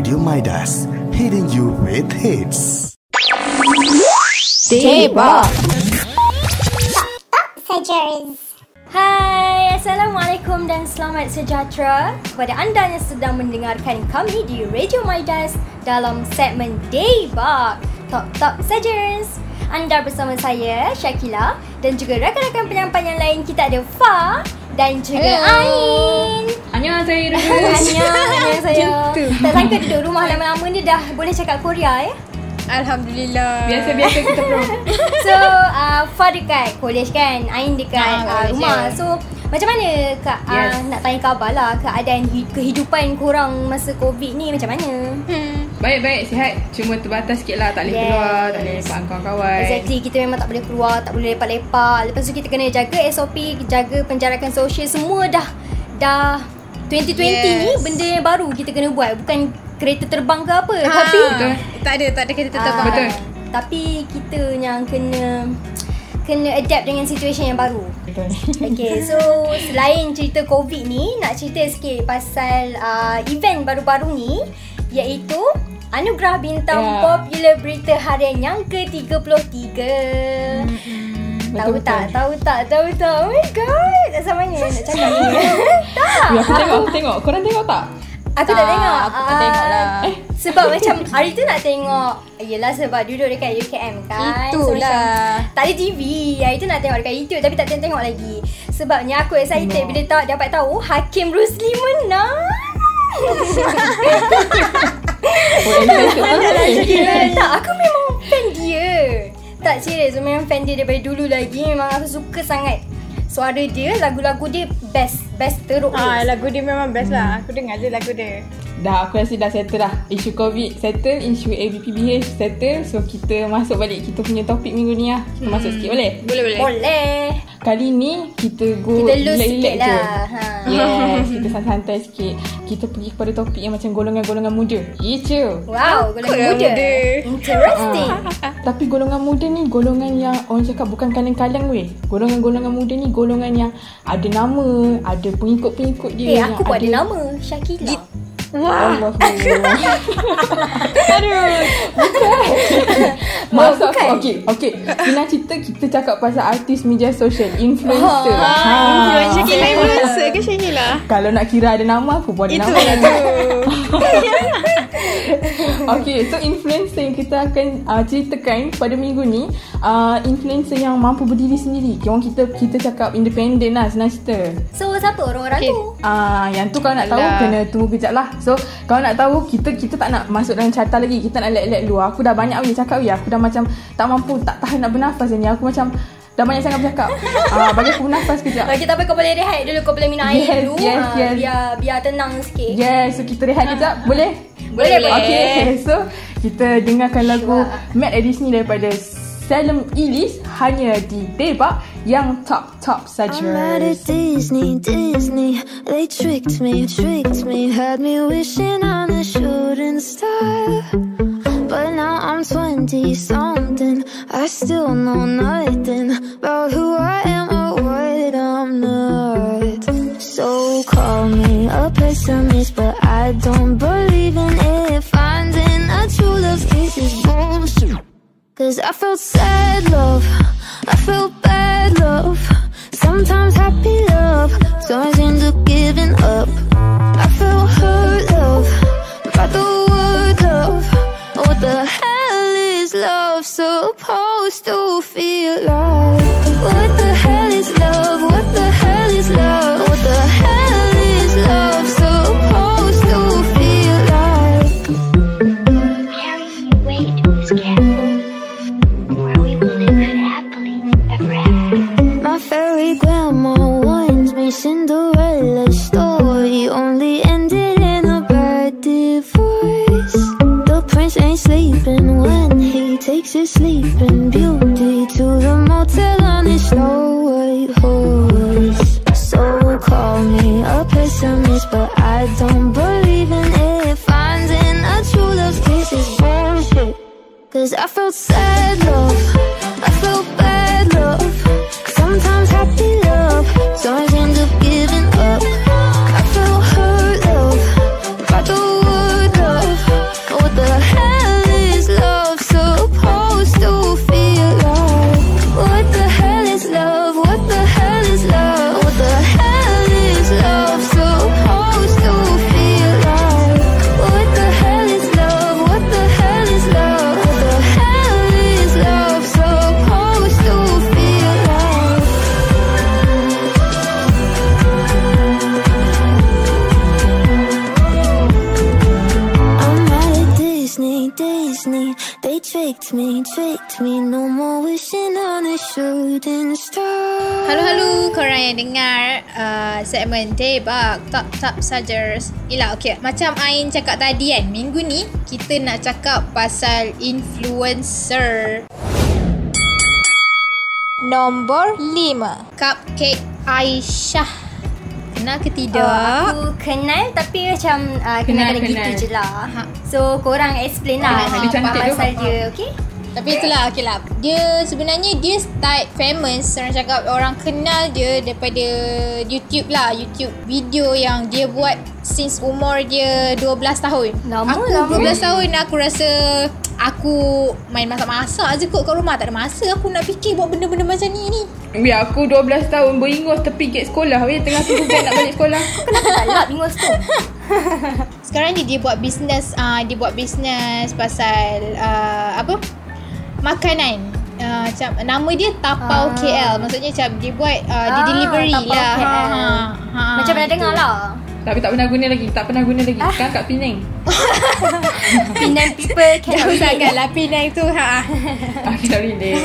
Radio Midas, hitting you with hits. Hai, Assalamualaikum dan selamat sejahtera kepada anda yang sedang mendengarkan kami di Radio Midas dalam segmen Daybug Top Top Sajers. Anda bersama saya, Syakila dan juga rakan-rakan penyampai yang lain kita ada Fa dan juga Ain. Annyeong saya Annyeong, annyeong saya. Tak sangka duduk rumah lama-lama ni dah boleh cakap Korea ya. Alhamdulillah. Biasa-biasa kita pro. So, uh, Fa dekat college kan, Ain dekat Ah, uh, rumah. So, macam mana kak uh, Yes. nak tanya khabar lah keadaan hi- kehidupan korang masa COVID ni macam mana? Hmm. Baik-baik, sihat. Cuma terbatas sikit lah. Tak boleh Yes. keluar, tak boleh lepak dengan kawan-kawan. Exactly, kita memang tak boleh keluar, tak boleh lepak-lepak. Lepas tu kita kena jaga SOP, jaga penjarakan sosial semua dah dah 2020 ni Yes. benda yang baru kita kena buat bukan kereta terbang ke apa. Ha, Tapi Betul. tak ada, tak ada tetap Ah, Betul. Tapi kita yang kena kena adapt dengan situasi yang baru. Betul. Okay, so selain cerita COVID ni, nak cerita sikit pasal uh, event baru-baru ni iaitu Anugerah Bintang Ya. Popular Berita Harian yang ke-33. Tahu Betul, tak? Tahu tak? Tahu tak? Oh my god. Tak sama mana nak cakap ni. tak. Ya, aku tengok, aku tengok. Korang tengok tak? Aku tak Tak, tengok. aku tak Ah, tengok lah. Eh, sebab macam hari tu nak tengok. Yelah sebab duduk dekat UKM kan. So, Itulah. macam, tak ada TV. Hari tu nak tengok dekat YouTube tapi tak tengok-tengok lagi. Sebabnya aku excited Tengok. bila tak dapat tahu Hakim Rusli menang. Oh, tak, aku memang fan dia. Tak serius, memang fan dia daripada dulu lagi. Memang aku suka sangat suara dia, lagu-lagu dia best. Best teruk. Ah, lagu dia memang best lah. Aku dengar je lagu dia. Dah, aku rasa dah settle dah. Isu COVID settle, isu ABPBH settle. So, kita masuk balik kita punya topik minggu ni lah. Kita masuk sikit boleh? Boleh, boleh. Boleh. Kali ni kita go Kita loose relax-relax sikit je. lah. Ha. Yes, kita santai-santai sikit. Kita pergi kepada topik yang macam golongan-golongan muda. Itu. Wow, golongan Golongan muda. muda. Interesting. Tapi golongan muda ni golongan yang orang cakap bukan kaleng-kaleng weh. Golongan-golongan muda ni golongan yang ada nama, ada pengikut-pengikut dia. Eh, yang aku pun ada nama. Syakila. Wah. Allah. Aduh. Bukan. okey, okey. Senang cerita kita cakap pasal artis media sosial, influencer. Oh, Ha. Influencer Syakila influencer ke Syakila? Kalau nak kira ada nama, aku pun ada Itu nama. lah tu. Okay, so influencer yang kita akan uh, ceritakan pada minggu ni uh, Influencer yang mampu berdiri sendiri Orang kita kita cakap independen lah senang cerita So, siapa orang-orang Okay. tu? Ah, yang tu kalau nak tahu Alah. kena tunggu kejap lah. So kalau nak tahu kita kita tak nak masuk dalam carta lagi. Kita nak let-let dulu. Aku dah banyak weh cakap weh. Aku dah macam tak mampu tak tahan nak bernafas ni. Aku macam dah banyak sangat bercakap. ah, bagi aku bernafas kejap. Okay, tapi kau boleh rehat dulu. Kau boleh minum air Yes, dulu. yes, ah, yes. Biar biar tenang sikit. Yes, so kita rehat kejap. Boleh? Boleh, boleh. Okay, so kita dengarkan lagu. Mad Edis ni daripada Salem Ilis hanya di Debak yang top-top saja. I'm at Disney, Disney. They tricked me, tricked me. Had me wishing on a shooting star. But now I'm 20 something. I still know nothing I felt sad love, I felt bad love, sometimes happy love, end up giving up. Halo halo korang yang dengar uh, segmen Debak Top Top Sajers Yelah okay Macam Ain cakap tadi kan Minggu ni kita nak cakap pasal influencer Nombor 5 Cupcake Aisyah Kenal ke tidak? Uh, aku kenal tapi macam uh, Kenal, kenal-kenal kenal. gitu je lah. Ha. So korang explain lah Ah, dia apa tu. pasal dia, okay? Tapi itulah okay lah. Dia sebenarnya dia start famous. Orang cakap orang kenal dia daripada YouTube lah. YouTube video yang dia buat Since umur dia 12 tahun. Lama, Aku lama. 12 tahun aku rasa Aku main masak-masak je kot kat rumah. Tak ada masa aku nak fikir buat benda-benda macam ni ni. Biar aku 12 tahun beringus tepi gate sekolah. Weh tengah tunggu kan nak balik sekolah. Kenapa tak lap bingung tu? Sekarang ni dia buat bisnes uh, Dia buat bisnes pasal uh, Apa? Makanan uh, macam Nama dia Tapau Ah. KL Maksudnya macam dia buat uh, Dia delivery Tapau lah KL. ha, ha, Macam pernah gitu. dengar lah. Tapi tak pernah guna lagi Tak pernah guna lagi Ah. Sekarang kat Penang Penang people Jauh cannot relate. lah Penang tu ha. Aku tak relate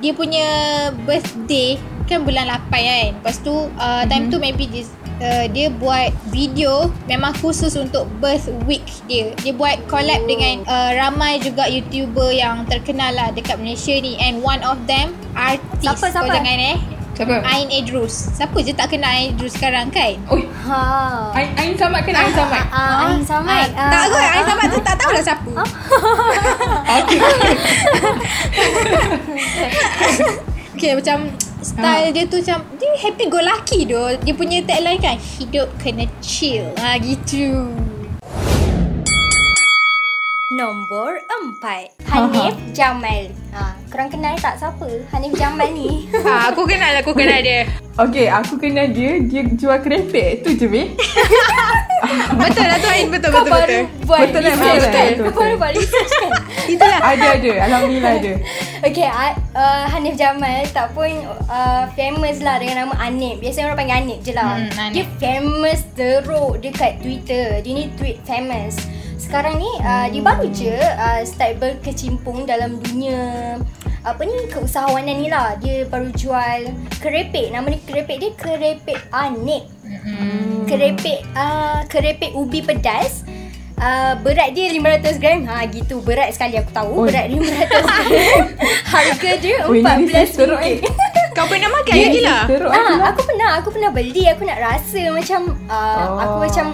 Dia punya birthday Kan bulan 8 kan. Lepas tu uh, Time tu maybe dia, uh, dia buat video Memang khusus untuk birth week dia. Dia buat collab dengan uh, Ramai juga YouTuber yang terkenal lah Dekat Malaysia ni. And one of them Artis Siapa, siapa? Kau jangan eh? Siapa? Ain Idrus. Siapa je tak kenal Ain Idrus sekarang kan? Oi. Ha. Ain, Ain Samad kan Ain Samad? Ah, Ain Samad. Ah, tak kot Ain Samad tu tak tahulah siapa. Okay Okay macam Style dia tu macam Dia happy go lucky tu Dia punya tagline kan Hidup kena chill. Ha, Gitu Nombor empat. Hanif Jamal. Ha, Korang kenal tak siapa? Hanif Jamal ni. Ha, Aku kenal aku kenal dia. Okay aku kenal dia Dia jual kerepek. Tu je weh Betul lah tu Ain. Betul Kau betul baru betul. buat Betul lah, research betul, kan? betul, Kau betul. baru buat research kan? Itulah Ada ada. Alhamdulillah ada. Okay uh, uh, Hanif Jamal Tak pun uh, Famous lah Dengan nama Anip. Biasanya orang panggil Anip je lah. Hmm, Anip. Dia famous teruk Dekat Twitter. Dia ni tweet famous Sekarang ni uh, Dia baru je uh, Start berkecimpung Dalam dunia apa ni keusahawanan ni lah. Dia baru jual kerepek. Nama dia kerepek dia kerepek Anip Hmm. Kerepek uh, Kerepek ubi pedas. Uh, berat dia 500 gram. Ha gitu. Berat sekali aku tahu. Oi. Berat 500 gram. Harga dia Oi, ni 14 research teruk, ringgit. Kau pernah makan lagi lah? Ah, aku pernah. Aku pernah beli. Aku nak rasa macam uh, Oh. aku macam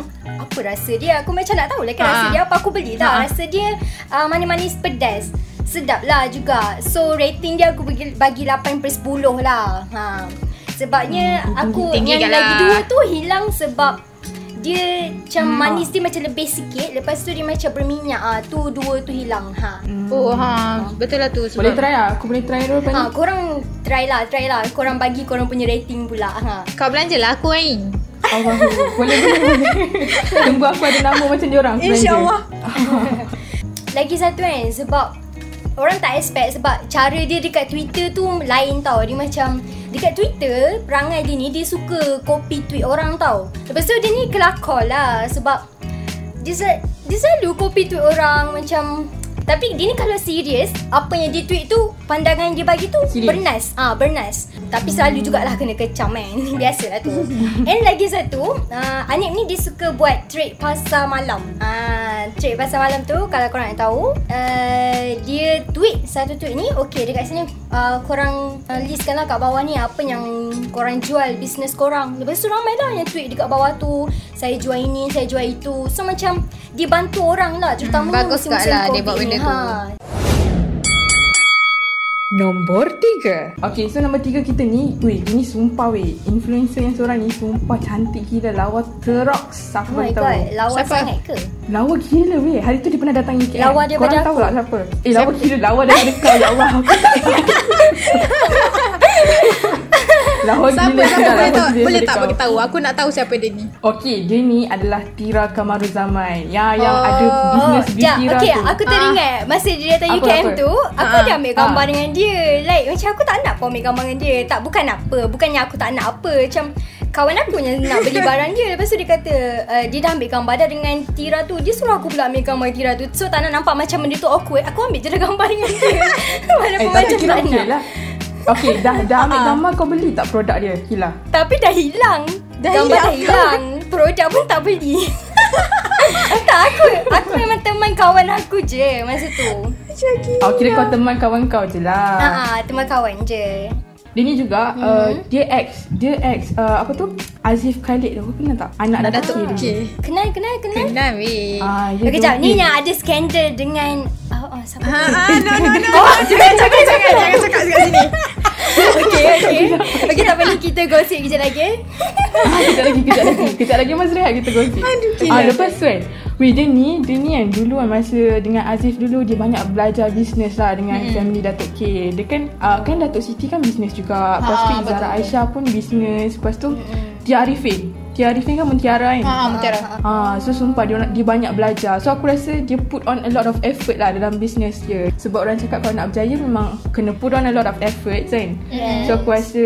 apa rasa dia? Aku macam nak tahu lah kan Ha. rasa dia apa. Aku beli tak Ha. rasa dia uh, manis-manis pedas. Sedap lah juga. So rating dia aku bagi bagi 8 per 10 lah. Ha. Sebabnya Hmm, aku tinggi yang kan lagi lah. dua tu hilang sebab dia macam Hmm. manis dia macam lebih sikit. Lepas tu dia macam berminyak. Ah tu dua tu hilang. Ha. Oh ha. Betul lah tu sebab Boleh try lah. Aku boleh try dulu Ha, korang try lah, try lah. Korang bagi korang punya rating pula. Ha. Kau belanja lah aku Ain Allah Boleh boleh boleh Tunggu aku ada nama macam diorang aku belanja. InsyaAllah Lagi satu kan, sebab orang tak expect sebab cara dia dekat Twitter tu lain tau. Dia macam dekat Twitter, perangai dia ni dia suka copy tweet orang tau. Lepas tu dia ni kelakar lah sebab dia, dia selalu copy tweet orang macam tapi dia ni kalau serius Apa yang dia tweet tu Pandangan dia bagi tu Serius? Bernas ah Bernas Tapi selalu jugalah kena kecam kan Biasalah tu And lagi satu uh, Anip ni dia suka buat trade pasar malam uh, Trade pasar malam tu Kalau korang nak tahu uh, Dia tweet Satu tweet ni Okay dekat sini uh, Korang uh, listkan lah kat bawah ni Apa yang korang jual Business korang Lepas tu ramai lah yang tweet dekat bawah tu Saya jual ini Saya jual itu So macam Dia bantu orang lah Terutama Hmm, bagus kat lah dia buat ni. benda tu. Ha. Nombor tiga. Okay so nombor tiga kita ni Weh dia ni sumpah weh. Influencer yang seorang ni Sumpah cantik gila Lawa terok Siapa Oh my tahu. God, lawa Siapa? sangat ke? Lawa gila weh. Hari tu dia pernah datang UKM Lawa daripada Korang tahu aku. tak siapa? Eh lawa gila Lawa daripada kau Ya Allah Tak Lawa Siapa gila. siapa boleh tahu? gila Boleh tak bagi tahu? Aku nak tahu siapa dia ni. Okay dia ni adalah Tira Kamaruzaman. Yang yang Oh. ada business Jap, Tira okay, tu. aku teringat. Masa dia datang Apa, UKM apa? tu Aku Ha. dah ambil gambar Ha. dengan dia. Like macam aku tak nak pun ambil gambar dengan dia. Tak bukan apa. Bukannya aku tak nak apa. Macam kawan aku yang nak beli barang dia. Lepas tu dia kata uh, Dia dah ambil gambar dah dengan Tira tu. Dia suruh aku pula ambil gambar Tira tu. So tak nak nampak macam benda tu awkward. Aku ambil je dah gambar dengan dia. Walaupun Eh, macam tak okey nak lah. Okay, dah, dah ambil Ah. gambar kau beli tak produk dia? Kila. Tapi dah hilang Dah Gambar dah hilang. hilang Produk pun tak beli Tak aku Aku memang teman kawan aku je Masa tu Oh, kira kau teman kawan kau je lah. Ah, ah, Teman kawan je Dia ni juga, Mhm. uh, dia ex, dia ex, uh, apa tu? Azif Khalid tu, kau kenal tak? Anak Dah Datuk Datuk K dia. K. Kenal kenal kenal Kenal weh. Ah, ya, Okay, dia- Ni yang ada skandal dengan Oh, oh siapa Ha, tu? ah, no, no, no. Jangan cakap, jangan, jangan cakap kat sini. Okay, okay Okay, tak apa kita gosip kejap lagi. Ah, kejap lagi, kejap lagi. Kejap lagi Mas Rehat kita gosip. Aduh. Ah, lepas tu kan. Weh, dia ni, dia ni kan dulu kan masa dengan Azif dulu dia banyak belajar bisnes lah dengan hmm. family Datuk K. Dia kan, uh, kan Datuk Siti kan bisnes juga. Lepas tu Ha, Izara betul. Aisyah pun bisnes. Lepas tu Tia Arifin. Tia Arifin kan mentiara kan. Ha, ha, Mutiara. Ah, so sumpah dia, dia banyak belajar. So aku rasa dia put on a lot of effort lah dalam business dia. Sebab orang cakap kalau nak berjaya memang kena put on a lot of effort kan. Yes. So aku rasa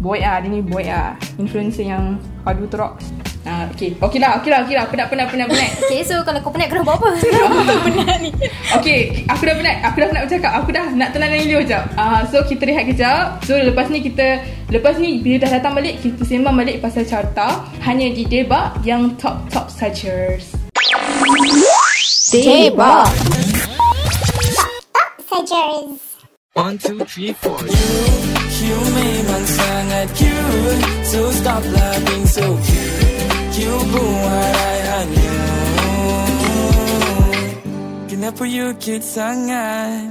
boy ah dia ni boy ah influencer yang padu teruk. Ah, okay. Okay lah, okay lah, okay lah. Penat, penat, penat, penat. Okay, so kalau kau penat kena buat apa? Okay, aku dah penat. Aku dah penat bercakap. Aku dah nak telan dengan Leo sekejap. Ah, so kita rehat kejap. So lepas ni kita, lepas ni bila dah datang balik, kita sembang balik pasal carta. Hanya di Debak yang top-top searchers. Debak. Sedgers. One, two, three, four. You memang sangat cute So stop laughing so cute You I hanyut Kenapa you cute sangat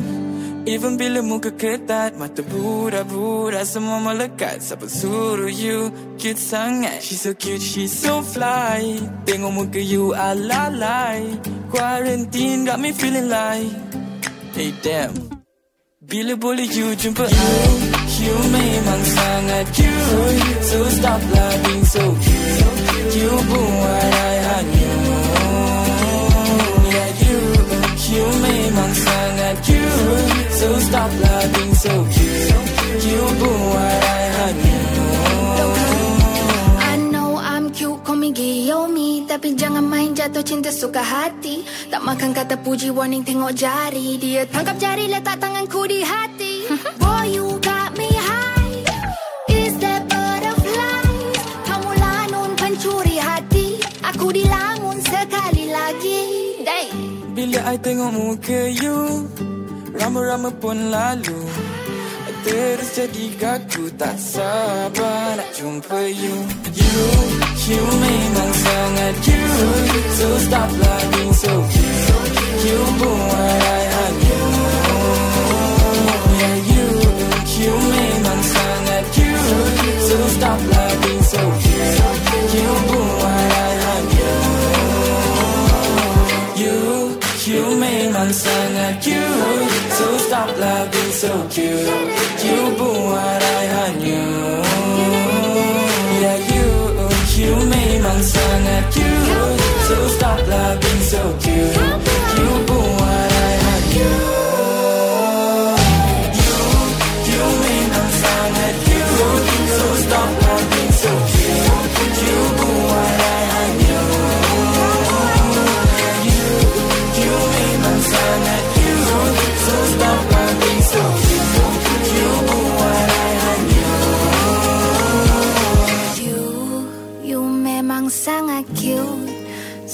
Even bila muka ketat Mata budak-budak semua melekat Siapa suruh you. Cute sangat She's so cute, she's so fly. Tengok muka you alalai Quarantine got me feeling like Hey damn. Bila boleh you jumpa I You memang sangat cute So stop cute You buat I hanyut Yeah you You memang sangat cute So stop so cute You I hanyut I know I'm cute, call me Guillaume. Tapi jangan main jatuh cinta suka hati. Tak makan kata puji warning tengok jari. Dia tangkap jari letak tanganku di hati. Boy you Bila I tengok muka you Rama-rama pun lalu. Terus jadi kaku Tak sabar nak jumpa you. You, you memang sangat cute. So stop laughing so cute. You buat I hanyut Yeah you, you memang sangat cute. So stop laughing so cute. You buat I sangat cute So stop laughing so cute You buat I hanyut Yeah you, you memang sangat cute So stop laughing so cute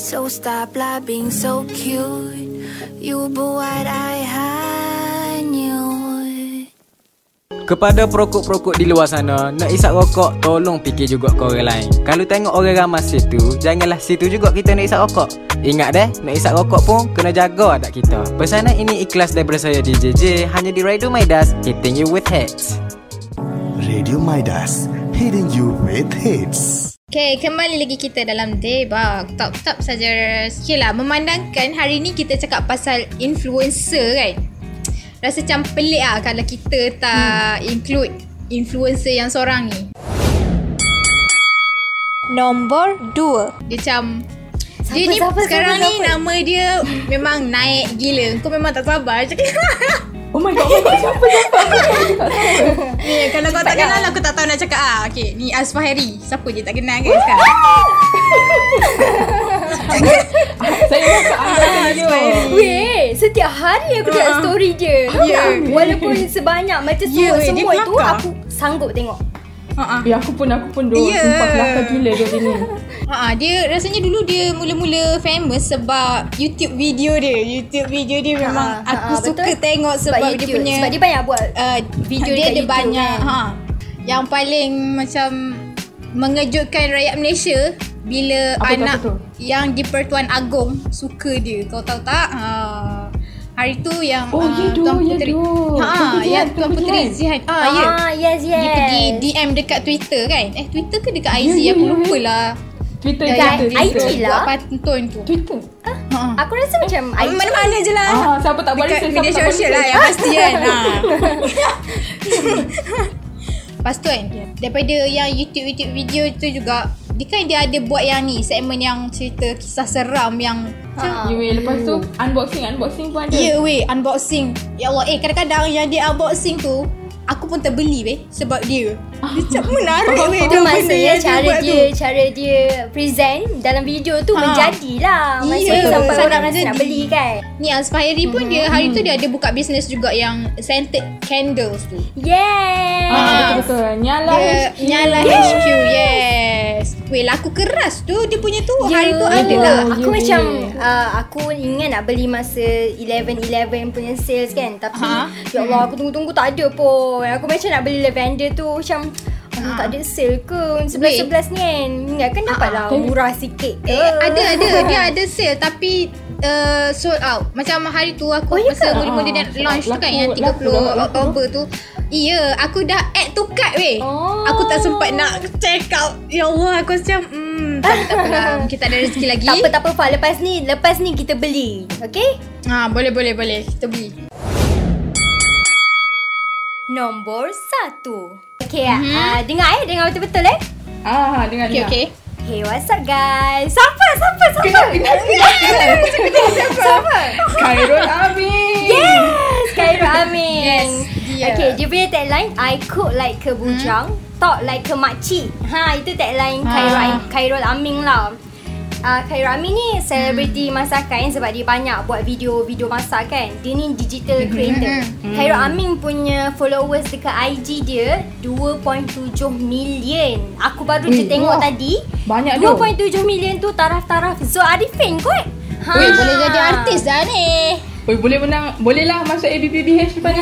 So stop being so cute. You buat I hanyut. Kepada perokok-perokok di luar sana Nak isap rokok Tolong fikir juga ke orang lain. Kalau tengok orang ramai situ Janganlah situ juga kita nak isap rokok. Ingat deh Nak isap rokok pun Kena jaga adat kita. Pesanan ini ikhlas daripada saya DJJ Hanya di Radio Maidas Hitting you with hits Radio Midas, hitting you with hits. Okay, kembali lagi kita dalam debak. Top-top saja. Okay lah, memandangkan hari ni kita cakap pasal influencer kan? Rasa macam pelik lah kalau kita tak hmm. include influencer yang seorang ni. Nombor 2 Dia macam Siapa, Dia ni siapa, sekarang siapa, ni siapa? nama dia memang naik gila. Kau memang tak sabar cakap Oh my god, oh my god, siapa siapa? Ni kalau kau tak kenal lah. aku tak tahu nak cakap ah. Okey, ni Asfah Harry. Siapa je tak kenal kan sekarang? Saya rasa anda video. Weh, setiap hari aku tengok Ah. story dia. Ya. tak? Walaupun sebanyak macam Ya, semua dia semua tu aku sanggup tengok. Ha ah. Ya aku pun aku pun duk Ya. Sumpah kelakar gila dia ni Ha dia rasanya dulu dia mula-mula famous sebab YouTube video dia. YouTube video dia memang Ha, ha, aku ha, suka betul. tengok sebab, dia YouTube. punya sebab dia banyak buat uh, video dia ada banyak kan. ha yang paling macam mengejutkan rakyat Malaysia bila Apa tu, anak apa tu? yang di Pertuan Agong suka dia. Kau tahu tak? Ha hari tu yang Oh, ah, ya tu, Tuan ya Puteri ha Tuan Puteri yang Zihan, Tuan Tuan Puteri Zihan ah ya Ah, yes, yes. dia pergi DM dekat Twitter kan eh Twitter ke dekat IG ya, aku ya, lupa ya. lah Twitter Yang- Twitter, IG Twitter. lah. buat pantun tu Twitter ha. Aku rasa macam Ah, IG. Mana-mana je lah Ah, siapa tak boleh Dekat share, media sosial lah yang pasti kan ha. Lepas tu kan Daripada yang YouTube-YouTube video tu juga Dia kan dia ada buat yang ni Segmen yang cerita kisah seram yang Ha. Ya weh lepas tu Unboxing Unboxing pun ada Ya weh unboxing Ya Allah eh kadang-kadang yang dia unboxing tu Aku pun terbeli weh Sebab dia Dia macam menarik weh Itu dia maksudnya cara buat dia cara dia present dalam video tu Ha. menjadilah. Maksudnya Ya, sampai sangat orang rasa nak beli kan. Ni Asfahiri pun dia hari tu dia ada buka bisnes juga yang scented candles tu. Yes. Ah, betul-betul Nyala Dia. Nyala HQ Weh laku keras tu Dia punya tu Hari tu ada. ya. lah Aku Ya, macam ya. uh, Aku ingat nak beli masa 11-11 punya sales kan. Tapi Ha? Ya Allah aku tunggu-tunggu tak ada pun. Aku macam nak beli lavender tu Macam Aduh, tak ada sale ke? 11-11 ni kan Ingat kan dapat lah murah sikit ke? Eh ada ada. Dia ada sale Tapi uh, Sold out. Macam hari tu Aku Oh, ya Masa mula-mula dia Ah, launch tu kan Yang 30 laku dah, laku. Oktober tu Iya Aku dah add to cart weh Oh. Aku tak sempat nak check out Ya Allah Aku macam hmm, Tak tak apalah Mungkin tak ada rezeki lagi Tak apa tak apa Fah Lepas ni Lepas ni kita beli Okay ha, Boleh boleh boleh Kita beli Nombor satu Okay mm-hmm. uh, Dengar eh Dengar betul-betul eh Ah, dengar Okay dengar. okay Hey what's up guys Siapa siapa siapa Kenal, kenal, kenal. Siapa Khairul Amin. Yes Khairul Amin Yes, dia. Okay dia punya tagline I cook like a bujang Talk like a makcik Ha itu tagline Ha. Khairul, Khairul Amin lah Uh, Khairul Amin ni selebriti masakan sebab dia banyak buat video-video masak kan. Dia ni digital creator. Khairul Amin punya followers dekat IG dia 2.7 million. Aku baru je tengok wah. tadi. Banyak tu. 2.7 million tu taraf-taraf Zul Arifin kot. Ha. Weh boleh jadi artis dah ni Oi, boleh menang. Boleh lah masuk ABPBH lepas ni.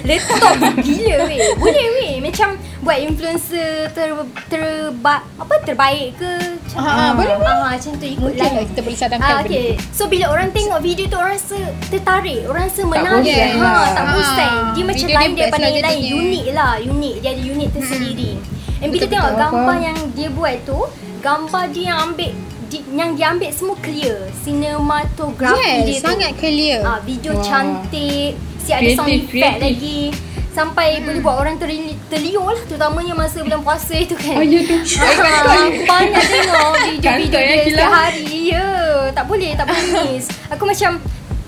Letak gila weh Boleh weh Macam buat influencer ter, terba, apa terbaik ke macam, Ah, ah, boleh, boleh. ah, Macam tu ikut Mungkin lah kita boleh cadangkan benda okay. So bila orang tengok video tu Orang rasa tertarik Orang rasa menarik bosan ha, lah. Tak Ah, bosan Dia macam video dia lain daripada lah yang lain. Unik lah Unik Dia ada unit tersendiri And bila Betul, tengok betul. gambar Faham. yang dia buat tu Gambar dia yang ambil di, Yang dia ambil semua clear Cinematography Yes dia tu sangat clear Ah, video Wah. cantik, si ada sound effect lagi. Sampai Hmm. boleh buat orang terli, terliur lah terutamanya masa bulan puasa itu kan. Oh, ya tu. Ah, banyak tengok video-video dia Kila. setiap hari. Ya, tak boleh, tak boleh miss. Aku macam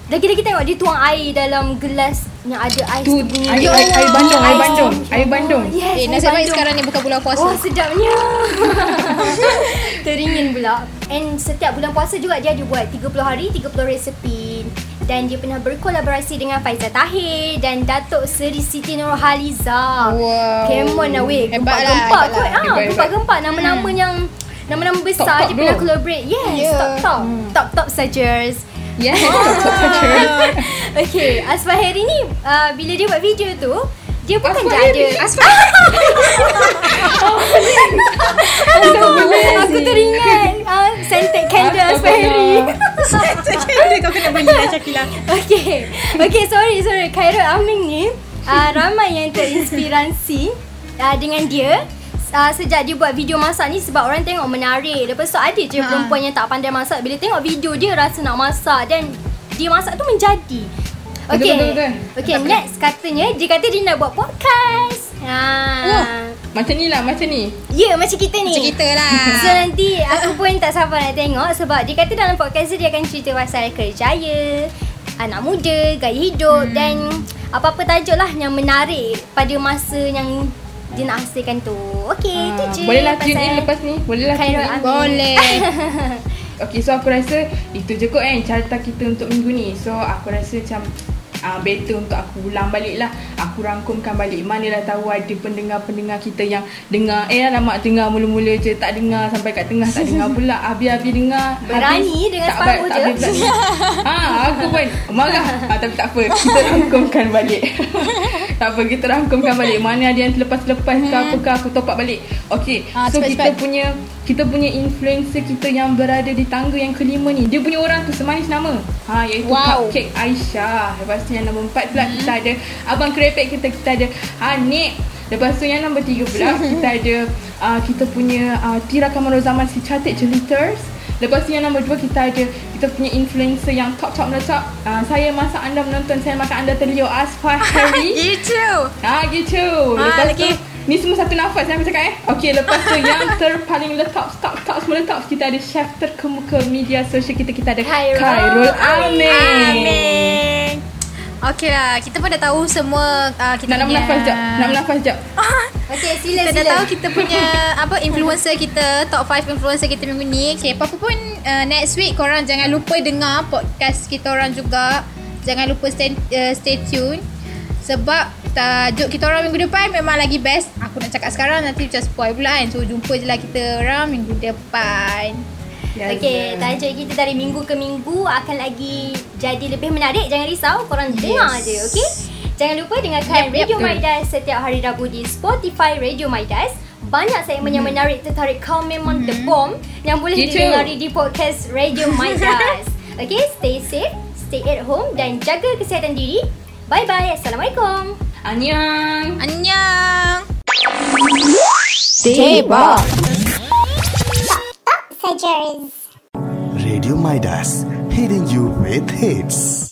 lagi-lagi tengok dia tuang air dalam gelas yang ada ais Tu bunyi. air, air, air Allah. bandung, air bandung, tu. air bandung. Yes, Eh nasib baik sekarang ni bukan bulan puasa Oh sedapnya Teringin pula. And setiap bulan puasa juga Dia ada buat 30 hari 30 resepi Dan dia pernah berkolaborasi Dengan Faizal Tahir Dan Datuk Seri Siti Nurhaliza Wow. Come on lah weh. Gempak-gempak kot lah. ah, Hebat, hebat. Gempak-gempak. Nama-nama yang Nama-nama besar Top-top Dia pernah collaborate. Yes Yeah. Top-top Top-top sajers Yes. Okay Asfaheri ni uh, Bila dia buat video tu Dia bukan je Asfaheri? ada Aku Aku teringat. Uh, Scented candle Asfaheri Cakap kau kena beli lah Syakila Okay. Okay sorry sorry. Khairul Amin ni uh, Ramai yang terinspirasi uh, Dengan dia. Uh, sejak dia buat video masak ni sebab orang tengok menarik. Lepas tu ada je Ha. perempuan yang tak pandai masak. Bila tengok video dia rasa nak masak. Dan dia masak tu menjadi Okay betul, betul. Okay next katanya Dia kata dia nak buat podcast ha. Oh. Macam ni lah, macam ni. Ya yeah, macam kita ni Macam kita lah So nanti aku pun tak sabar nak tengok Sebab dia kata dalam podcast dia akan cerita pasal kerjaya Anak muda Gaya hidup hmm. Dan apa-apa tajuk lah yang menarik pada masa yang dia nak hasilkan tu. Okey, tu Ah, je. Bolehlah tune in lepas ni. Bolehlah tune in. Boleh. Okay, so aku rasa itu je kot kan carta kita untuk minggu ni. So, aku rasa macam uh, better untuk aku ulang balik lah. Aku rangkumkan balik. Manalah tahu ada pendengar-pendengar kita yang dengar. Eh, alamak dengar mula-mula je. Tak dengar sampai kat tengah tak dengar pula. Habis-habis dengar. Berani habis, dengan tak separuh tak je. ha, aku pun marah. Ha, tapi tak apa. Kita rangkumkan balik. tak apa, kita rangkumkan balik. Mana ada yang terlepas-lepas ke apakah aku top up balik. Okay, Ah, so cepat, kita cepat. punya kita punya influencer kita yang berada di tangga yang kelima ni dia punya orang tu semanis nama ha iaitu Wow. Cupcake Aisyah lepas tu yang nombor empat pula kita ada abang kerepek kita kita ada Hanik lepas tu yang nombor tiga pula kita ada uh, kita punya uh, Tira Kamarul Zaman si cantik jeliters Lepas tu yang nombor dua kita ada kita punya influencer yang top top meletak. Uh, saya masa anda menonton saya makan anda terliur Asfar Harry. Gitu. Ah gitu. Lepas lagi. tu ni semua satu nafas yang aku cakap eh. Okey, lepas tu yang terpaling letak top top semua letak kita ada chef terkemuka media sosial kita kita ada Khairul Khairul Amin. Amin. Okey lah, kita pun dah tahu semua uh, kita Nak nak punya... bernafas jap. Nak bernafas jap. Okey, sila Kita sila. dah tahu kita punya apa influencer kita top 5 influencer kita minggu ni. Okay, apa pun uh, next week korang jangan lupa dengar podcast kita orang juga. Jangan lupa stay, uh, stay tune sebab tajuk kita orang minggu depan memang lagi best. Aku nak cakap sekarang nanti macam spoil pula kan. So jumpa je lah kita orang minggu depan. Okey, tajuk kita dari minggu ke minggu akan lagi jadi lebih menarik. Jangan risau, korang dengar je, okey? Jangan lupa dengarkan Yep, yep, Radio betul. Maidas setiap hari Rabu di Spotify Radio Maidas. Banyak segmen yang menarik tertarik kau memang the bomb yang boleh Gitu. didengari di podcast Radio Maidas. Okey, stay safe, stay at home dan jaga kesihatan diri. Bye bye. Assalamualaikum. Annyeong. Annyeong. Sajers. Radio Midas, hitting you with hits.